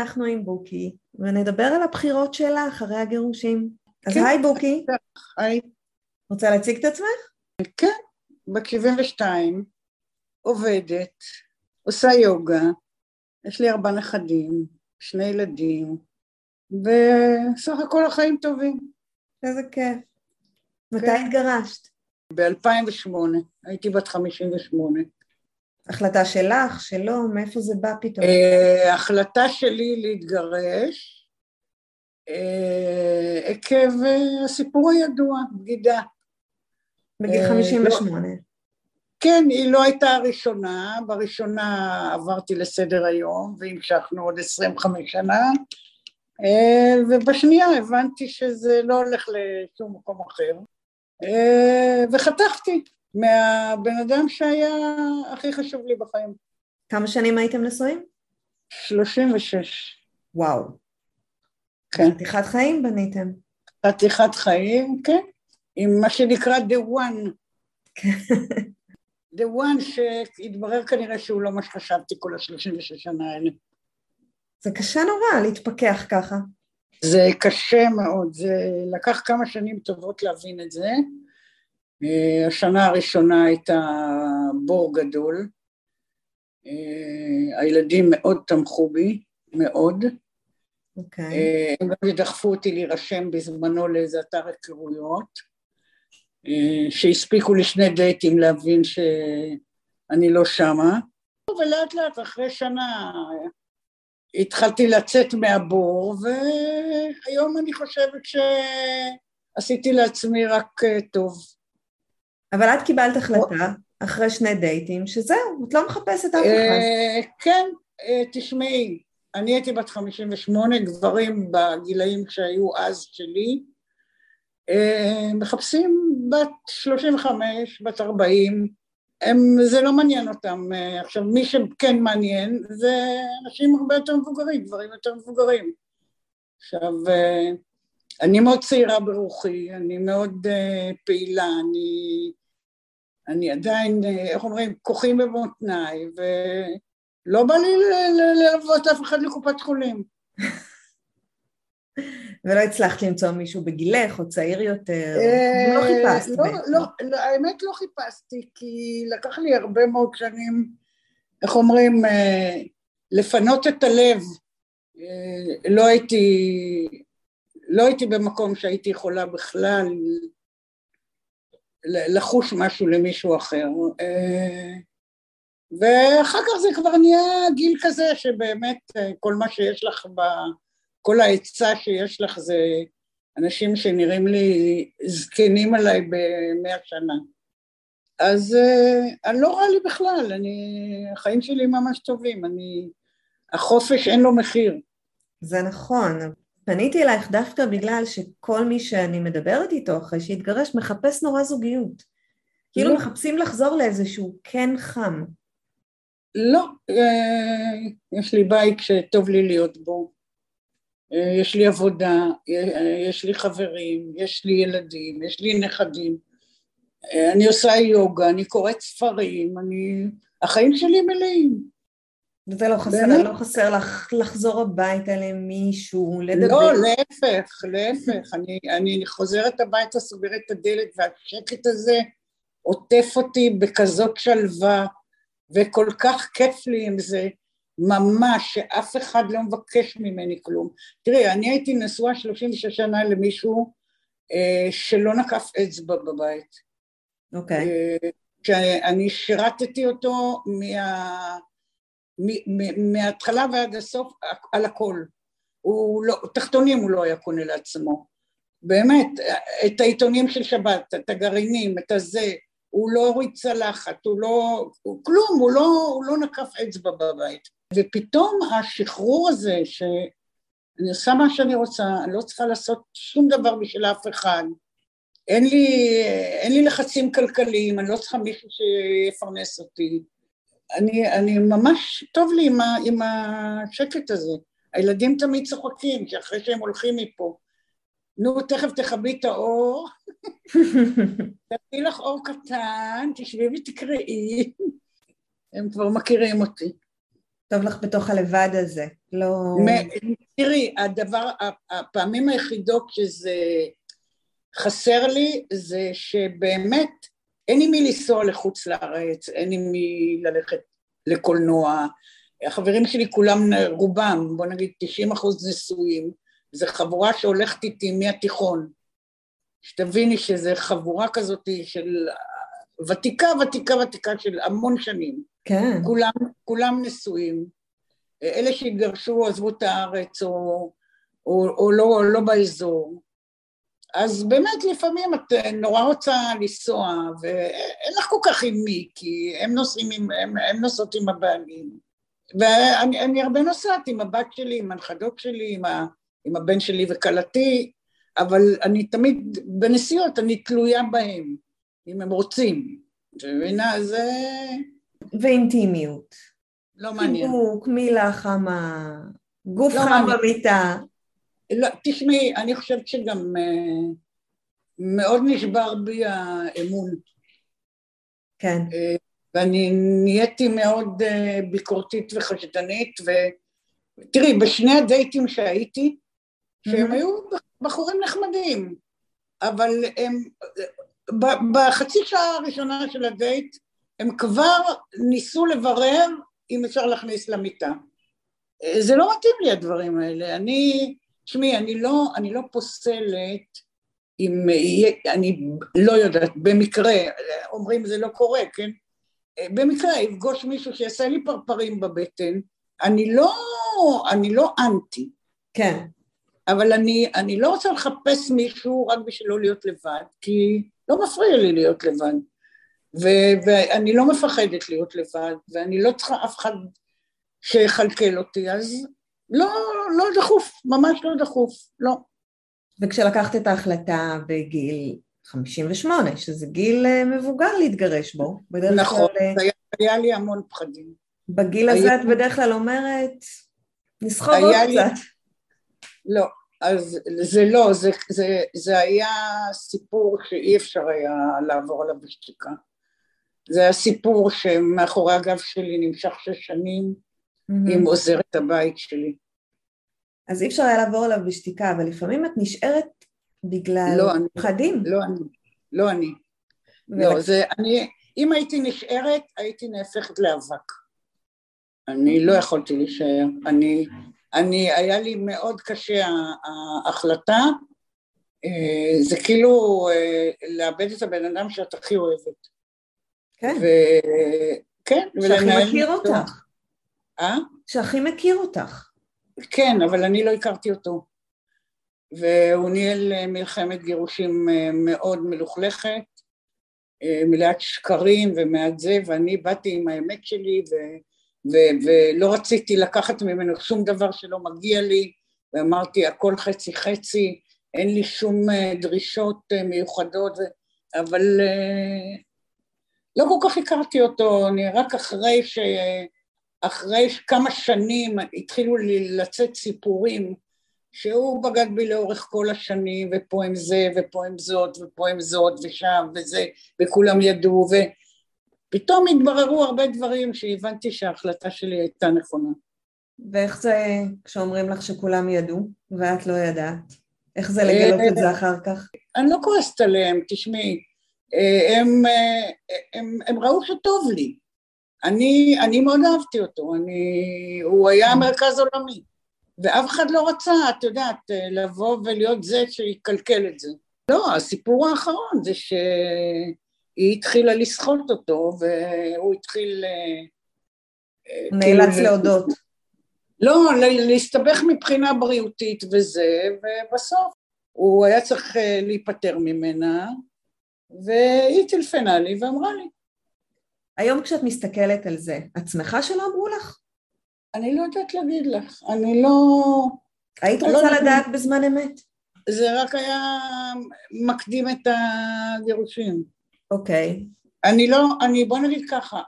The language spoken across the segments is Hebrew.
אנחנו עם בוקי, ונדבר על הבחירות שלה אחרי הגירושים. אז כן. היי בוקי, היי, רוצה להציג את עצמך? כן, בת 72, עובדת, עושה יוגה, יש לי ארבעה נכדים, שני ילדים, וסך הכל החיים טובים. איזה כיף. מתי כן. התגרשת? ב-2008, הייתי בת 58. החלטה שלך, שלו, מאיפה זה בא פתאום? אה, החלטה שלי להתגרש אה, עקב אה, הסיפור הידוע, בגידה. בגיל אה, 58. כן, היא לא הייתה הראשונה, בראשונה עברתי לסדר היום והמשכנו עוד 25 שנה, ובשנייה הבנתי שזה לא הולך לשום מקום אחר, וחתכתי מהבן אדם שהיה הכי חשוב לי בחיים, כמה שנים הייתם נשואים? 36, וואו. כן, חתיכת חיים בניתם. חתיכת חיים, כן, עם מה שנקרא the one, the one שהתברר כנראה שהוא לא מה שחשבתי כל ה-36 שנה האלה. זה קשה נורא להתפכח ככה. זה קשה מאוד, זה לקח כמה שנים טובות להבין את זה. אה, השנה הראשונה הייתה בור גדול. אה, הילדים מאוד תמכו בי, מאוד. אוקיי. אה, הם גם דחפו אותי להירשם בזמנו לאיזה אתר היכרויות, שהספיקו לשני דייטים להבין שאני לא שמה. ולאט לאט אחרי שנה התחלתי לצאת מהבור, והיום אני חושבת שעשיתי לעצמי רק טוב. אבל את קיבלת החלטה, אחרי שני דייטים, שזהו, את לא מחפשת אף אחד. אה, כן, אה, תשמעי, אני הייתי בת 58, גברים בגילאים שהיו אז שלי, אה, מחפשים בת 35, בת 40, הם, זה לא מעניין אותם. עכשיו, מי שכן מעניין זה אנשים הרבה יותר מבוגרים, גברים יותר מבוגרים. עכשיו, אני מאוד צעירה ברוחי, אני מאוד אה, פעילה, אני, אני עדיין, אה, איך אומרים, כוחי במותניי, ולא בא לי ללוות אף אחד לקופת חולים. ולא הצלחת למצוא מישהו בגילך או צעיר יותר, אה, לא חיפשת לא, בעצם. לא, לא, האמת לא חיפשתי, כי לקח לי הרבה מאוד שנים, איך אומרים, לפנות את הלב. לא הייתי, לא הייתי במקום שהייתי יכולה בכלל לחוש משהו למישהו אחר. אה, ואחר כך זה כבר נהיה גיל כזה שבאמת אה, כל מה שיש לך, ב, כל העצה שיש לך זה אנשים שנראים לי זקנים עליי במאה שנה. אז אה, אני לא רע לי בכלל, אני, החיים שלי ממש טובים, אני, החופש אין לו מחיר. זה נכון. פניתי אלייך דווקא בגלל שכל מי שאני מדברת איתו אחרי שהתגרש מחפש נורא זוגיות. כאילו לא. מחפשים לחזור לאיזשהו כן חם. לא, אה, יש לי בית שטוב לי להיות בו, אה, יש לי עבודה, אה, יש לי חברים, יש לי ילדים, יש לי נכדים, אני עושה יוגה, אני קוראת ספרים, אני... החיים שלי מלאים. וזה לא חסר, באמת? לא חסר לך לחזור הביתה למישהו, לדבר. לא, להפך, להפך, אני, אני חוזרת הביתה, סוגרת את הדלת והשקט הזה עוטף אותי בכזאת שלווה וכל כך כיף לי עם זה, ממש, שאף אחד לא מבקש ממני כלום. תראי, אני הייתי נשואה 36 שנה למישהו אה, שלא נקף אצבע בבית. אוקיי. אה, שאני שירתתי אותו מה, מההתחלה ועד הסוף על הכל. הוא לא, תחתונים הוא לא היה קונה לעצמו. באמת, את העיתונים של שבת, את הגרעינים, את הזה, הוא לא הוריד צלחת, הוא לא... הוא, כלום, הוא לא, הוא לא נקף אצבע בבית. ופתאום השחרור הזה, שאני עושה מה שאני רוצה, אני לא צריכה לעשות שום דבר בשביל אף אחד, אין לי, אין לי לחצים כלכליים, אני לא צריכה מישהו שיפרנס אותי. אני, אני ממש טוב לי עם, ה, עם השקט הזה. הילדים תמיד צוחקים, שאחרי שהם הולכים מפה, נו, תכף תכבי את האור, תביא לך אור קטן, תשבי ותקראי. הם כבר מכירים אותי. טוב לך בתוך הלבד הזה, לא... תראי, הדבר, הפעמים היחידות שזה חסר לי זה שבאמת אין עם מי לנסוע לחוץ לארץ, אין עם מי ללכת לקולנוע. החברים שלי כולם, רובם, בוא נגיד 90 אחוז נשואים, זו חבורה שהולכת איתי מהתיכון. שתביני שזו חבורה כזאת של ותיקה, ותיקה, ותיקה של המון שנים. כן. כולם, כולם נשואים. אלה שהתגרשו עזבו את הארץ או, או, או, לא, או לא באזור. אז באמת לפעמים את נורא רוצה לנסוע, ואין לך כל כך עם מי, כי הם נוסעים עם, הם, הם נוסעות עם הבעלים. ואני הרבה נוסעת עם הבת שלי, עם הנכדות שלי, עם, ה, עם הבן שלי וכלתי, אבל אני תמיד, בנסיעות אני תלויה בהם, אם הם רוצים. את מבינה? זה... ואינטימיות. לא מעניין. חיבוק, מילה חמה, גוף לא חם במיטה. לא, תשמעי, אני חושבת שגם uh, מאוד נשבר בי האמון. כן. Uh, ואני נהייתי מאוד uh, ביקורתית וחשדנית, ותראי, בשני הדייטים שהייתי, שהם mm-hmm. היו בחורים נחמדים, אבל הם, בחצי שעה הראשונה של הדייט, הם כבר ניסו לברר אם אפשר להכניס למיטה. זה לא מתאים לי הדברים האלה, אני תשמעי, אני לא, אני לא פוסלת אם יהיה, אני לא יודעת, במקרה, אומרים זה לא קורה, כן? במקרה יפגוש מישהו שיעשה לי פרפרים בבטן, אני לא, אני לא אנטי. כן. אבל אני, אני לא רוצה לחפש מישהו רק בשביל לא להיות לבד, כי לא מפריע לי להיות לבד. ו- ואני לא מפחדת להיות לבד, ואני לא צריכה אף אחד שיכלכל אותי, אז לא, לא דחוף, ממש לא דחוף, לא. וכשלקחת את ההחלטה בגיל 58, שזה גיל אה, מבוגר להתגרש בו, בדרך נכון, כלל... נכון, היה, היה לי המון פחדים. בגיל היה... הזה את בדרך כלל אומרת, נסחוב עוד לי... קצת. לא, אז זה לא, זה, זה, זה היה סיפור שאי אפשר היה לעבור עליו בשתיקה. זה היה סיפור שמאחורי הגב שלי נמשך שש שנים, mm-hmm. עם עוזרת הבית שלי. אז אי אפשר היה לעבור עליו בשתיקה, אבל לפעמים את נשארת בגלל לא פחדים. לא אני, לא אני. לא, זה, אני, אם הייתי נשארת, הייתי נהפכת לאבק. אני לא יכולתי להישאר. אני, אני, היה לי מאוד קשה ההחלטה, אה, זה כאילו אה, לאבד את הבן אדם שאת הכי אוהבת. כן. ו... כן, ולנהל... שהכי מכיר אותך. אה? שהכי מכיר אותך. כן, אבל אני לא הכרתי אותו. והוא ניהל אה, מלחמת גירושים אה, מאוד מלוכלכת, אה, מלאת שקרים ומעט זה, ואני באתי עם האמת שלי ו, ו, ולא רציתי לקחת ממנו שום דבר שלא מגיע לי, ואמרתי הכל חצי חצי, אין לי שום דרישות מיוחדות, אבל לא כל כך הכרתי אותו, אני רק אחרי ש... אחרי כמה שנים התחילו לי לצאת סיפורים שהוא בגד בי לאורך כל השנים, ופה עם זה, ופה עם זאת, ופה עם זאת, ושם, וזה, וכולם ידעו, ופתאום התבררו הרבה דברים שהבנתי שההחלטה שלי הייתה נכונה. ואיך זה כשאומרים לך שכולם ידעו, ואת לא ידעת? איך זה לגלות את זה אחר כך? אני לא כועסת עליהם, תשמעי, אה, הם, אה, הם, הם ראו שטוב לי, אני, אני מאוד אהבתי אותו, אני, הוא היה מרכז עולמי, ואף אחד לא רצה, את יודעת, לבוא ולהיות זה שיקלקל את זה. לא, הסיפור האחרון זה שהיא התחילה לסחוט אותו, והוא התחיל... הוא נאלץ כאילו, להודות. לא, להסתבך מבחינה בריאותית וזה, ובסוף הוא היה צריך להיפטר ממנה, והיא טלפנה לי ואמרה לי. היום כשאת מסתכלת על זה, את שמחה שלא אמרו לך? אני לא יודעת להגיד לך, אני לא... היית אני רוצה לא- לדעת בזמן אמת? זה רק היה מקדים את הגירושים. אוקיי. אני לא, אני, בוא נגיד ככה,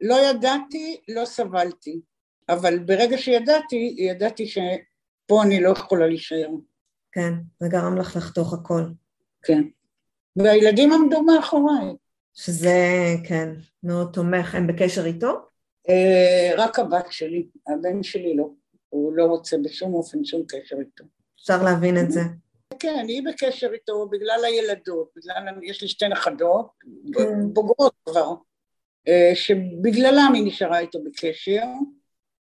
לא ידעתי, לא סבלתי, אבל ברגע שידעתי, ידעתי שפה אני לא יכולה להישאר, כן, זה גרם לך לחתוך הכל. כן. והילדים עמדו מאחוריי, שזה, כן, מאוד תומך. הם בקשר איתו? אה, רק הבת שלי, הבן שלי לא, הוא לא רוצה בשום אופן שום קשר איתו. אפשר להבין את זה. כן, היא בקשר איתו בגלל הילדות, בגלל, יש לי שתי נכדות, כן. בוגרות כבר, אה, שבגללם היא נשארה איתו בקשר,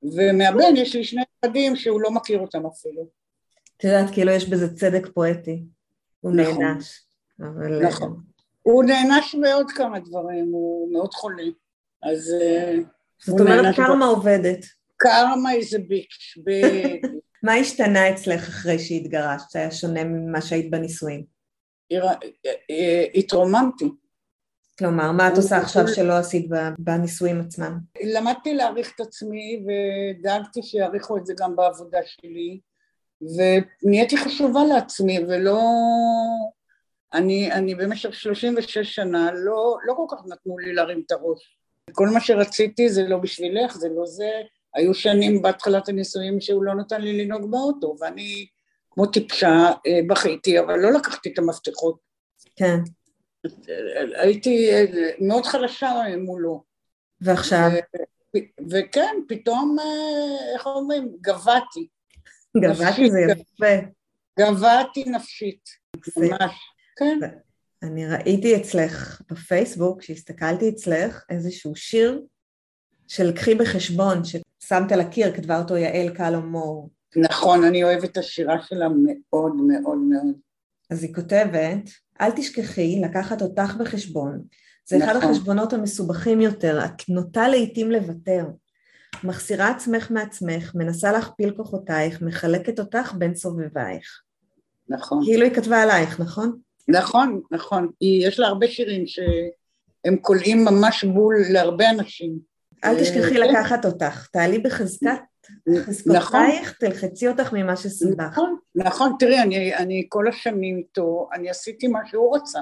ומהבן יש לי שני ילדים שהוא לא מכיר אותם אפילו. את יודעת, כאילו יש בזה צדק פואטי. הוא נכון. נענש. אבל... אה, נכון. הוא נענש בעוד כמה דברים, הוא מאוד חולה. אז אה, זאת אומרת, קרמה עובדת. קרמה איזה ביץ', ב- מה השתנה אצלך אחרי שהתגרשת? זה היה שונה ממה שהיית בנישואים. אה, התרוממתי. כלומר, מה את עושה עכשיו שלא עשית בנישואים עצמם? למדתי להעריך את עצמי ודאגתי שיעריכו את זה גם בעבודה שלי ונהייתי חשובה לעצמי ולא... אני, אני במשך 36 שנה לא, לא כל כך נתנו לי להרים את הראש. כל מה שרציתי זה לא בשבילך, זה לא זה. היו שנים בהתחלת הנישואים שהוא לא נתן לי לנהוג באוטו ואני כמו טיפשה אה, בכיתי אבל לא לקחתי את המפתחות. כן. הייתי אה, מאוד חלשה מולו. ועכשיו? ו- וכן, פתאום, אה, איך אומרים, גבהתי, גבעתי זה יפה. גבהתי נפשית. ממש, כן, אני ראיתי אצלך בפייסבוק, כשהסתכלתי אצלך, איזשהו שיר של קחי בחשבון, ששמת על הקיר, כתבה אותו יעל קלו מור. נכון, אני אוהבת את השירה שלה מאוד מאוד מאוד. אז היא כותבת, אל תשכחי לקחת אותך בחשבון. זה אחד נכון. החשבונות המסובכים יותר, את נוטה לעיתים לוותר. מחסירה עצמך מעצמך, מנסה להכפיל כוחותייך, מחלקת אותך בין סובבייך. נכון, כאילו היא כתבה עלייך, נכון? נכון, נכון, יש לה הרבה שירים שהם קולעים ממש בול להרבה אנשים. אל תשכחי אה, כן. לקחת אותך, תעלי בחזקת נכון, חזקותייך, תלחצי אותך ממה שסביבך. נכון, נכון, תראי, אני, אני כל השנים איתו, אני עשיתי מה שהוא רצה.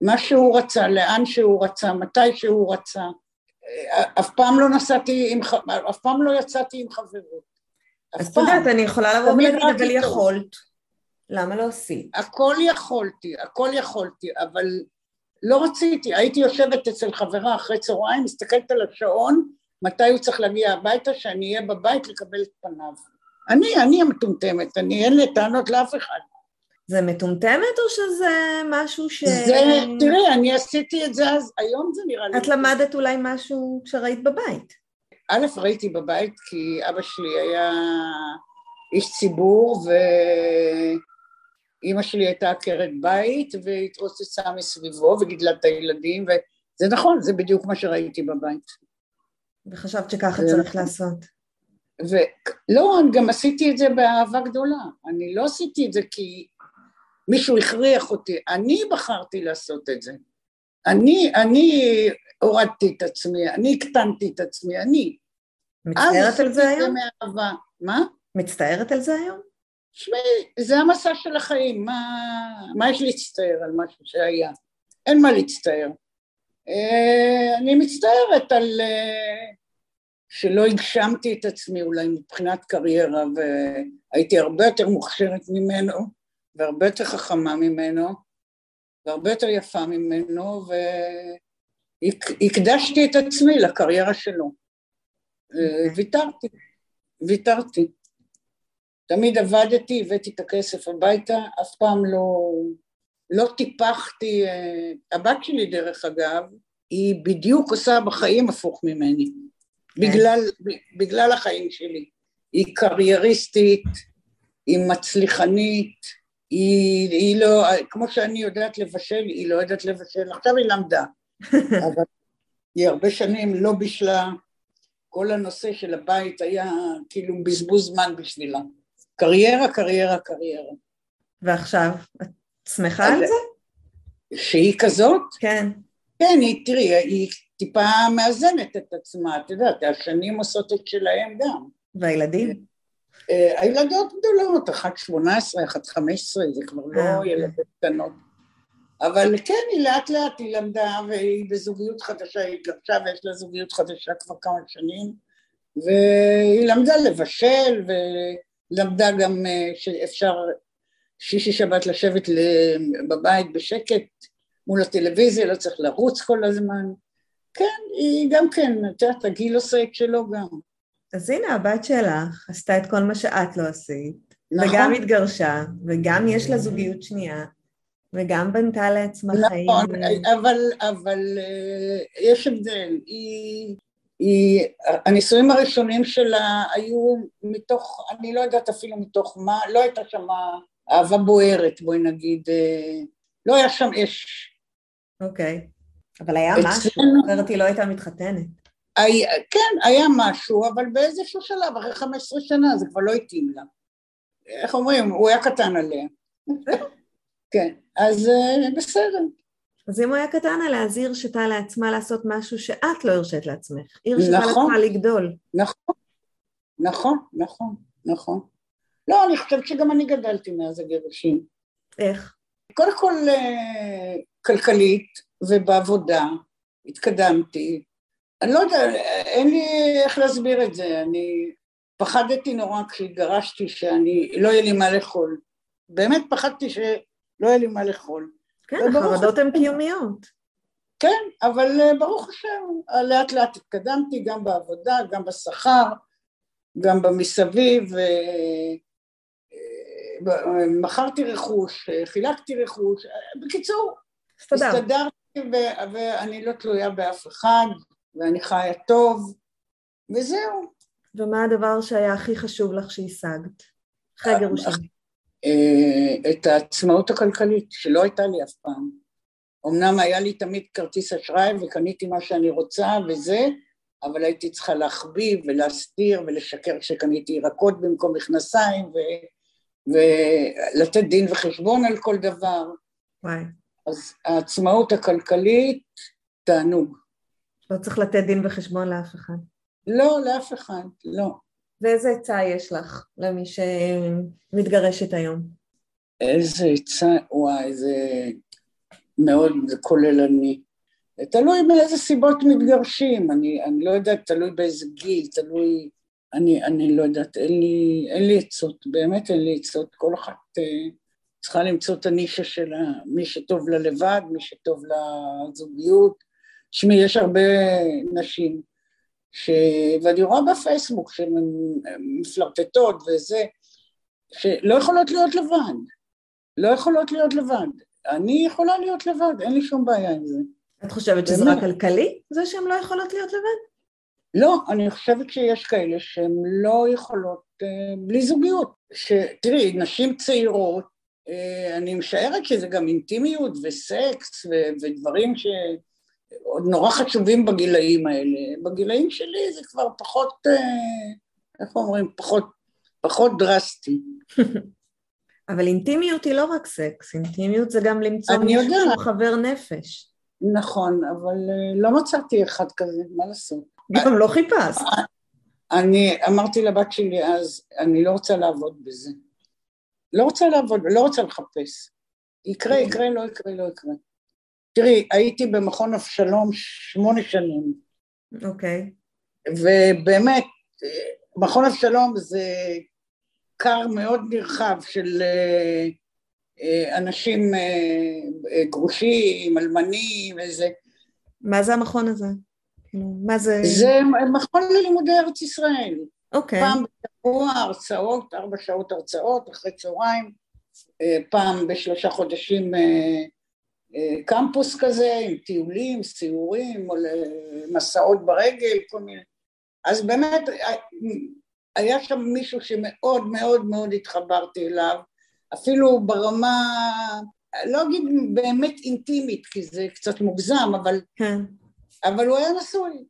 מה שהוא רצה, לאן שהוא רצה, מתי שהוא רצה. אה, אף פעם לא נסעתי עם, אף פעם לא יצאתי עם חברות. אז את. יודעת, אני יכולה לבוא ולהגיד, אבל איתו." יכולת. למה לא עשית? הכל יכולתי, הכל יכולתי, אבל לא רציתי. הייתי יושבת אצל חברה אחרי צהריים, מסתכלת על השעון, מתי הוא צריך להגיע הביתה, שאני אהיה בבית לקבל את פניו. אני, אני המטומטמת, אני אין לי טענות לאף אחד. זה מטומטמת או שזה משהו ש... זה, תראי, אני עשיתי את זה אז, היום זה נראה לי... את למדת אולי משהו כשראית בבית. א', ראיתי בבית כי אבא שלי היה איש ציבור ואימא שלי הייתה עקרת בית והתרוצצה מסביבו וגידלה את הילדים וזה נכון, זה בדיוק מה שראיתי בבית. וחשבת שככה צריך. לעשות. ולא, אני גם עשיתי את זה באהבה גדולה. אני לא עשיתי את זה כי מישהו הכריח אותי, אני בחרתי לעשות את זה. אני, אני הורדתי את עצמי, אני הקטנתי את עצמי, אני. מצטערת על זה היום? מאהבה. מה? מצטערת על זה היום? תשמעי, זה המסע של החיים, מה, מה יש להצטער על משהו שהיה? אין מה להצטער. אה, אני מצטערת על אה, שלא הגשמתי את עצמי אולי מבחינת קריירה והייתי הרבה יותר מוכשרת ממנו והרבה יותר חכמה ממנו והרבה יותר יפה ממנו והקדשתי את עצמי לקריירה שלו. אה, ויתרתי, ויתרתי. תמיד עבדתי, הבאתי את הכסף הביתה, אף פעם לא, לא טיפחתי, אה, הבת שלי דרך אגב, היא בדיוק עושה בחיים הפוך ממני, בגלל, בגלל החיים שלי. היא קרייריסטית, היא מצליחנית, היא, היא לא, כמו שאני יודעת לבשל, היא לא יודעת לבשל, עכשיו היא למדה, אבל היא הרבה שנים לא בישלה, כל הנושא של הבית היה כאילו בזבוז זמן בשבילה. קריירה, קריירה, קריירה. ועכשיו, את שמחה על זה? שהיא כזאת? כן. כן, היא, תראי, היא טיפה מאזנת את עצמה, את יודעת, השנים עושות את שלהם גם. והילדים? אה, הילדות גדולות, אחת שמונה עשרה, אחת חמש עשרה, זה כבר לא אה, אוקיי. ילדות קטנות. אבל כן, היא לאט לאט היא למדה, והיא בזוגיות חדשה, היא התגרשה ויש לה זוגיות חדשה כבר כמה שנים, והיא למדה לבשל, ולמדה גם אה, שאפשר שישי שבת לשבת בבית בשקט מול הטלוויזיה, לא צריך לרוץ כל הזמן. כן, היא גם כן, את יודעת, הגיל עושה את שלו גם. אז הנה, הבת שלך עשתה את כל מה שאת לא עשית, נכון. וגם התגרשה, וגם יש לה זוגיות שנייה, וגם בנתה לעצמה חיים. נכון, אבל, אבל אה, יש הבדל. היא, היא, הנישואים הראשונים שלה היו מתוך, אני לא יודעת אפילו מתוך מה, לא הייתה שם אהבה בוערת, בואי נגיד, אה, לא היה שם אש. אוקיי. אבל היה אצלנו- משהו, אחרת היא לא הייתה מתחתנת. היה, כן, היה משהו, אבל באיזשהו שלב, אחרי 15 שנה, זה כבר לא התאים לה. איך אומרים, הוא היה קטן עליה. כן, אז אה, בסדר. אז אם הוא היה קטן עליה, אז היא הרשתה לעצמה לעשות משהו שאת לא הרשית לעצמך. היא הרשתה נכון. לעצמה לגדול. נכון, נכון, נכון, נכון. לא, אני חושבת שגם אני גדלתי מאז הגירושים. איך? קודם כל, אה, כלכלית ובעבודה, התקדמתי. אני לא יודע, אין לי איך להסביר את זה. אני פחדתי נורא כשהתגרשתי שאני, לא יהיה לי מה לאכול. באמת פחדתי שלא יהיה לי מה לאכול. כן, החרדות הן. קיומיות. כן, אבל אה, ברוך השם, לאט לאט התקדמתי גם בעבודה, גם בשכר, גם במסביב, אה, אה, מכרתי רכוש, אה, חילקתי רכוש, אה, בקיצור, הסתדר. הסתדרתי ו- ואני לא תלויה באף אחד, ואני חיה טוב, וזהו. ומה הדבר שהיה הכי חשוב לך שהשגת? אחרי הגירושים. אה, את העצמאות הכלכלית, שלא הייתה לי אף פעם. אמנם היה לי תמיד כרטיס אשראי וקניתי מה שאני רוצה וזה, אבל הייתי צריכה להחביא ולהסתיר ולשקר כשקניתי ירקות במקום מכנסיים ו... ולתת דין וחשבון על כל דבר. וואי, אז העצמאות הכלכלית, תענוג. לא צריך לתת דין וחשבון לאף אחד. לא, לאף אחד, לא. ואיזה עצה יש לך למי שמתגרשת היום? איזה עצה, וואי, זה מאוד כוללני. תלוי מאיזה סיבות מתגרשים, אני, אני לא יודעת, תלוי באיזה גיל, תלוי... אני, אני לא יודעת, אין לי, אין לי עצות, באמת אין לי עצות, כל אחת אה, צריכה למצוא את הנישה שלה, מי שטוב לה לבד, מי שטוב לזוגיות. תשמעי, יש הרבה נשים, ש... ואני רואה בפייסבוק שהן מפלרטטות וזה, שלא יכולות להיות לבד, לא יכולות להיות לבד. אני יכולה להיות לבד, אין לי שום בעיה עם זה. את חושבת שזה. רק כלכלי? זה שהן לא יכולות להיות לבד? לא, אני חושבת שיש כאלה שהן לא יכולות אה, בלי זוגיות. שתראי, נשים צעירות, אה, אני משערת שזה גם אינטימיות וסקס ו- ודברים שעוד נורא חשובים בגילאים האלה. בגילאים שלי זה כבר פחות, אה, איך אומרים, פחות, פחות דרסטי. אבל אינטימיות היא לא רק סקס, אינטימיות זה גם למצוא מישהו יודעת. שהוא חבר נפש. נכון, אבל אה, לא מצאתי אחד כזה, מה לעשות? גם לא חיפשת. אני אמרתי לבת שלי אז, אני לא רוצה לעבוד בזה. לא רוצה לעבוד, לא רוצה לחפש. יקרה, יקרה, לא יקרה, לא יקרה. תראי, הייתי במכון אבשלום שמונה שנים, אוקיי. ובאמת, מכון אבשלום זה כר מאוד נרחב של אה, אה, אנשים אה, גרושים, אלמנים, וזה. מה זה המכון הזה? כאילו, מה זה... זה מכון ללימודי ארץ ישראל. אוקיי. פעם בשבוע הרצאות, ארבע שעות הרצאות, אחרי צהריים, פעם בשלושה חודשים קמפוס כזה, עם טיולים, סיורים, או מסעות ברגל, כל מיני. אז באמת, היה שם מישהו שמאוד מאוד מאוד התחברתי אליו, אפילו ברמה, לא אגיד באמת אינטימית, כי זה קצת מוגזם, אבל, כן. אבל הוא היה נשוי.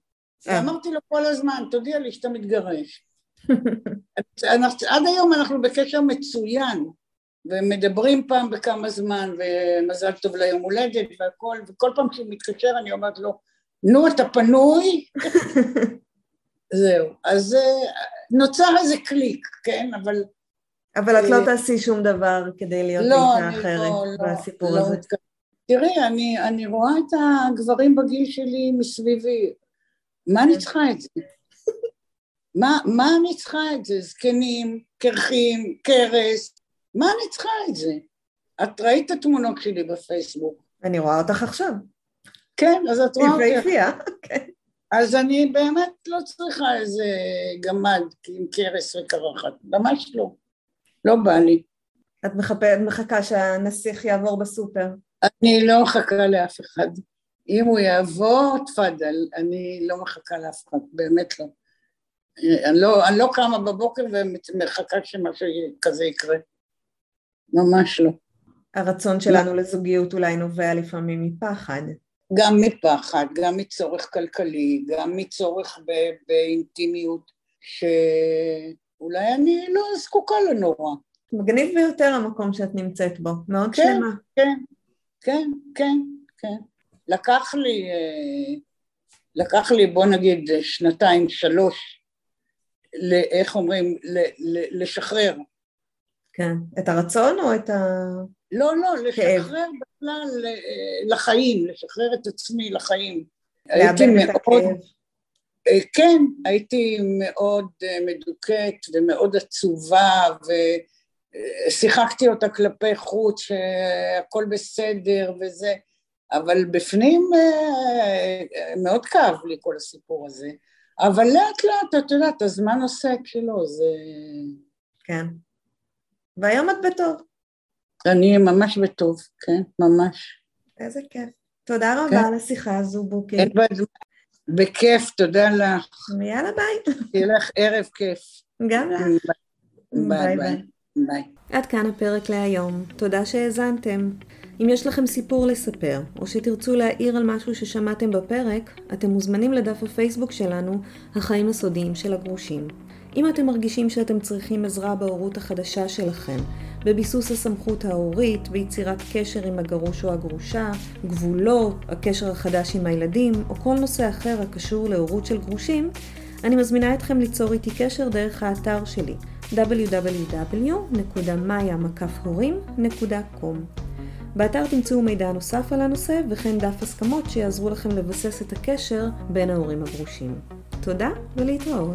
אה. ואמרתי לו כל הזמן, תודיע לי שאתה מתגרש. עד היום אנחנו בקשר מצוין, ומדברים פעם בכמה זמן, ומזל טוב ליום הולדת והכל, וכל פעם כשהוא מתקשר אני אומרת לו, נו, אתה פנוי? זהו. אז אה, נוצר איזה קליק, כן? אבל... אבל את לא אה, תעשי שום דבר כדי להיות לא, איתה אחרת לא, לא, בסיפור לא, הזה. לא תראי, אני, אני רואה את הגברים בגיל שלי מסביבי, מה אני צריכה את זה? מה, מה אני צריכה את זה? זקנים, קרחים, קרס, מה אני צריכה את זה? את ראית את התמונות שלי בפייסבוק. אני רואה אותך עכשיו. כן, אז את רואה אותי. יפהפייה, כן. אז אני באמת לא צריכה איזה גמד עם קרס וקרחת, ממש לא. לא בא לי. את מחכה, מחכה שהנסיך יעבור בסופר. אני לא מחכה לאף אחד. אם הוא יעבור, תפאדל, אני לא מחכה לאף אחד, באמת לא. אני לא, אני לא קמה בבוקר ומחכה שמשהו כזה יקרה. ממש לא. הרצון שלנו לא. לזוגיות אולי נובע לפעמים מפחד. גם מפחד, גם מצורך כלכלי, גם מצורך באינטימיות, שאולי אני לא זקוקה לנורא. מגניב ביותר המקום שאת נמצאת בו, מאוד כן, שלמה. כן, כן, כן, כן. לקח לי, אה, לקח לי בוא נגיד שנתיים, שלוש, איך אומרים, לשחרר. כן. את הרצון או את ה... לא, לא, לשחרר בכלל אה, לחיים, לשחרר את עצמי לחיים. הייתי מאוד... אה, כן, הייתי מאוד מדוכאת ומאוד עצובה ושיחקתי אותה כלפי חוץ שהכל בסדר וזה, אבל בפנים אה, מאוד כאב לי כל הסיפור הזה, אבל לאט לאט, את יודעת, הזמן עושה את שלו, זה... כן. והיום את בטוב. אני ממש בטוב, כן, ממש. איזה כיף. תודה רבה כן. על השיחה הזו, בוקי. אין בזמן. בכיף, תודה לך. ויאללה ביי. שיהיה לך ערב כיף. גם לך. ביי ביי. ביי. עד כאן הפרק להיום. תודה שהאזנתם. אם יש לכם סיפור לספר, או שתרצו להעיר על משהו ששמעתם בפרק, אתם מוזמנים לדף הפייסבוק שלנו, החיים הסודיים של הגרושים. אם אתם מרגישים שאתם צריכים עזרה בהורות החדשה שלכם, בביסוס הסמכות ההורית, ביצירת קשר עם הגרוש או הגרושה, גבולות, הקשר החדש עם הילדים, או כל נושא אחר הקשור להורות של גרושים, אני מזמינה אתכם ליצור איתי קשר דרך האתר שלי www.maya.com באתר תמצאו מידע נוסף על הנושא וכן דף הסכמות שיעזרו לכם לבסס את הקשר בין ההורים הגרושים. תודה ולהתראות.